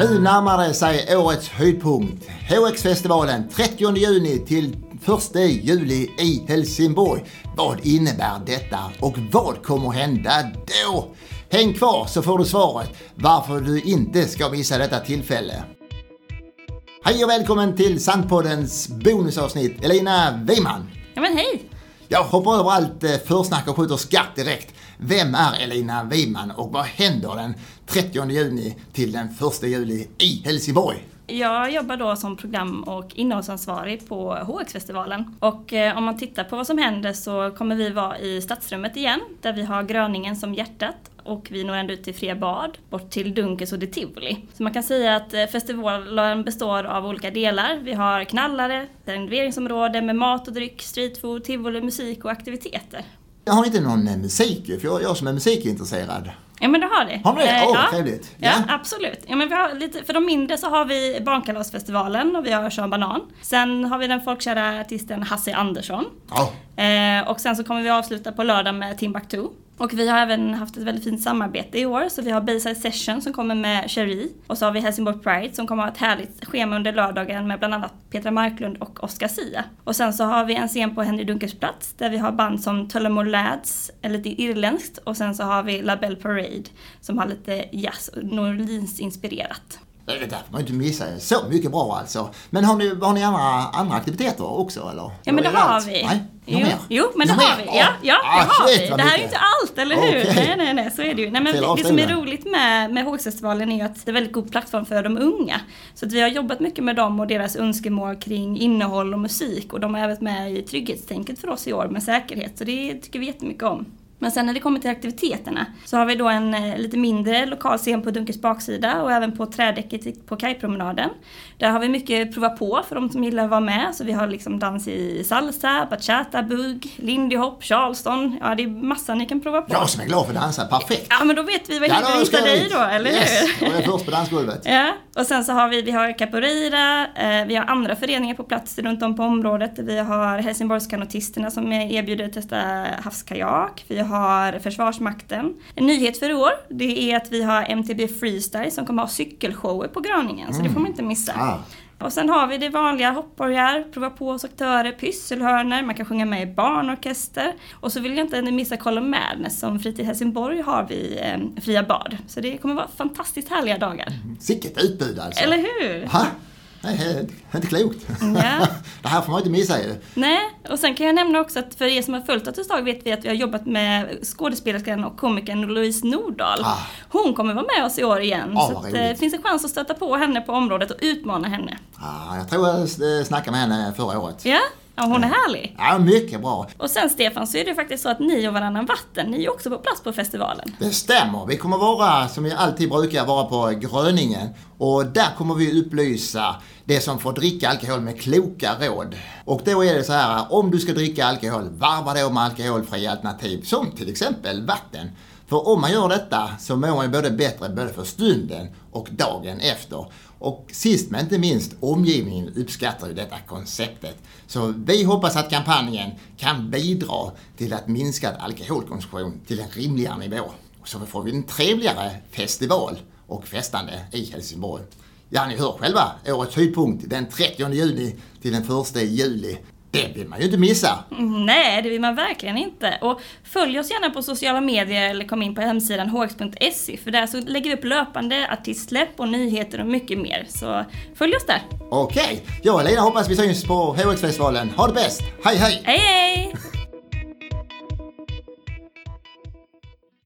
Nu närmar det sig årets höjdpunkt. HX-festivalen 30 juni till 1 juli i Helsingborg. Vad innebär detta och vad kommer hända då? Häng kvar så får du svaret varför du inte ska missa detta tillfälle. Hej och välkommen till Sandpoddens bonusavsnitt. Elina Wiman. Ja men hej! Jag hoppar över allt eh, försnack och skjuter skarpt direkt. Vem är Elina Wiman och vad händer den 30 juni till den 1 juli i Helsingborg? Jag jobbar då som program och innehållsansvarig på HX-festivalen. Och eh, om man tittar på vad som händer så kommer vi vara i Stadsrummet igen, där vi har Gröningen som hjärtat och vi når ända ut till Fria Bad, bort till Dunkes och till Tivoli. Så man kan säga att eh, festivalen består av olika delar. Vi har knallare, renoveringsområde med mat och dryck, streetfood, tivoli, musik och aktiviteter. Jag har inte någon eh, musik för jag, jag som är musikintresserad. Ja men det har det. Har ni det? Eh, Åh, ja. trevligt. Ja, Ja. absolut. Ja, men vi har lite, för de mindre så har vi Barnkalasfestivalen och vi har Sean Banan. Sen har vi den folkkära artisten Hasse Andersson. Ja. Eh, och sen så kommer vi avsluta på lördag med Timbuktu. Och vi har även haft ett väldigt fint samarbete i år, så vi har Bayside Session som kommer med Cherie. Och så har vi Helsingborg Pride som kommer ha ett härligt schema under lördagen med bland annat Petra Marklund och Oscar Sia. Och sen så har vi en scen på Henry Dunkers plats där vi har band som Tullamore Lads, lite irländskt. Och sen så har vi La Belle Parade som har lite jazz och New Orleans-inspirerat. Det där får man inte missa. Så mycket bra alltså. Men har ni, har ni andra, andra aktiviteter också eller? Ja men det har allt? vi. Nej? Jo, mer? jo men det har vi. Ja, ja Ah, det har shit, vi. Det här är ju inte allt, eller hur? Okej. Nej, nej, nej, så är det ju. Nej, men det, det som är roligt med, med HX-festivalen är att det är en väldigt god plattform för de unga. Så att vi har jobbat mycket med dem och deras önskemål kring innehåll och musik och de har även med i trygghetstänket för oss i år med säkerhet. Så det tycker vi jättemycket om. Men sen när det kommer till aktiviteterna så har vi då en eh, lite mindre lokal scen på Dunkers baksida och även på trädäcket på kajpromenaden. Där har vi mycket prova på för de som gillar att vara med. Så vi har liksom dans i salsa, bachata, bugg, lindy hop, charleston. Ja, det är massa ni kan prova på. Jag som är glad för att dansa, perfekt. Ja, men då vet vi vad Ja, vi hittar dig då, eller yes, hur? jag är först på dansgolvet. Ja, och sen så har vi, vi har capoeira, eh, vi har andra föreningar på plats runt om på området. Vi har Helsingborgskanotisterna som erbjuder att testa havskajak. Vi har Försvarsmakten. En nyhet för i år, det är att vi har MTB Freestyle som kommer ha cykelshower på Gröningen, så det får man inte missa. Ah. Och sen har vi det vanliga hoppborgar, prova på aktörer, pysselhörnor, man kan sjunga med i barnorkester. Och så vill jag inte missa Colin Madness som Fritid Helsingborg har vi eh, Fria Bad. Så det kommer vara fantastiskt härliga dagar. Sicket utbud alltså. Eller hur? Ha? Nej, det är inte klokt. Ja. det här får man inte missa ju. Nej, och sen kan jag nämna också att för er som har följt oss ett tag vet vi att vi har jobbat med skådespelerskan och komikern Louise Nordahl. Ah. Hon kommer vara med oss i år igen. Ah, så eh, det roligt. finns en chans att stöta på henne på området och utmana henne. Ah, jag tror jag eh, snackade med henne förra året. Ja, ja hon är härlig. Ja, mycket bra. Och sen Stefan, så är det faktiskt så att ni och Varannan Vatten, ni är också på plats på festivalen. Det stämmer. Vi kommer vara, som vi alltid brukar, vara på Gröningen. Och där kommer vi upplysa det som får dricka alkohol med kloka råd. Och då är det så här, om du ska dricka alkohol, varva då med alkoholfria alternativ, som till exempel vatten. För om man gör detta så mår man ju både bättre både för stunden och dagen efter. Och sist men inte minst, omgivningen uppskattar ju detta konceptet. Så vi hoppas att kampanjen kan bidra till att minska alkoholkonsumtion till en rimligare nivå. Och så får vi en trevligare festival och festande i Helsingborg. Ja, ni hör själva, årets höjdpunkt den 30 juni till den 1 juli. Det vill man ju inte missa. Mm, Nej, det vill man verkligen inte. Och följ oss gärna på sociala medier eller kom in på hemsidan hx.se för där så lägger vi upp löpande artistsläpp och nyheter och mycket mer. Så följ oss där. Okej, jag och Lena hoppas vi syns på HX-festivalen. Ha det bäst! Hej hej! Hej hej!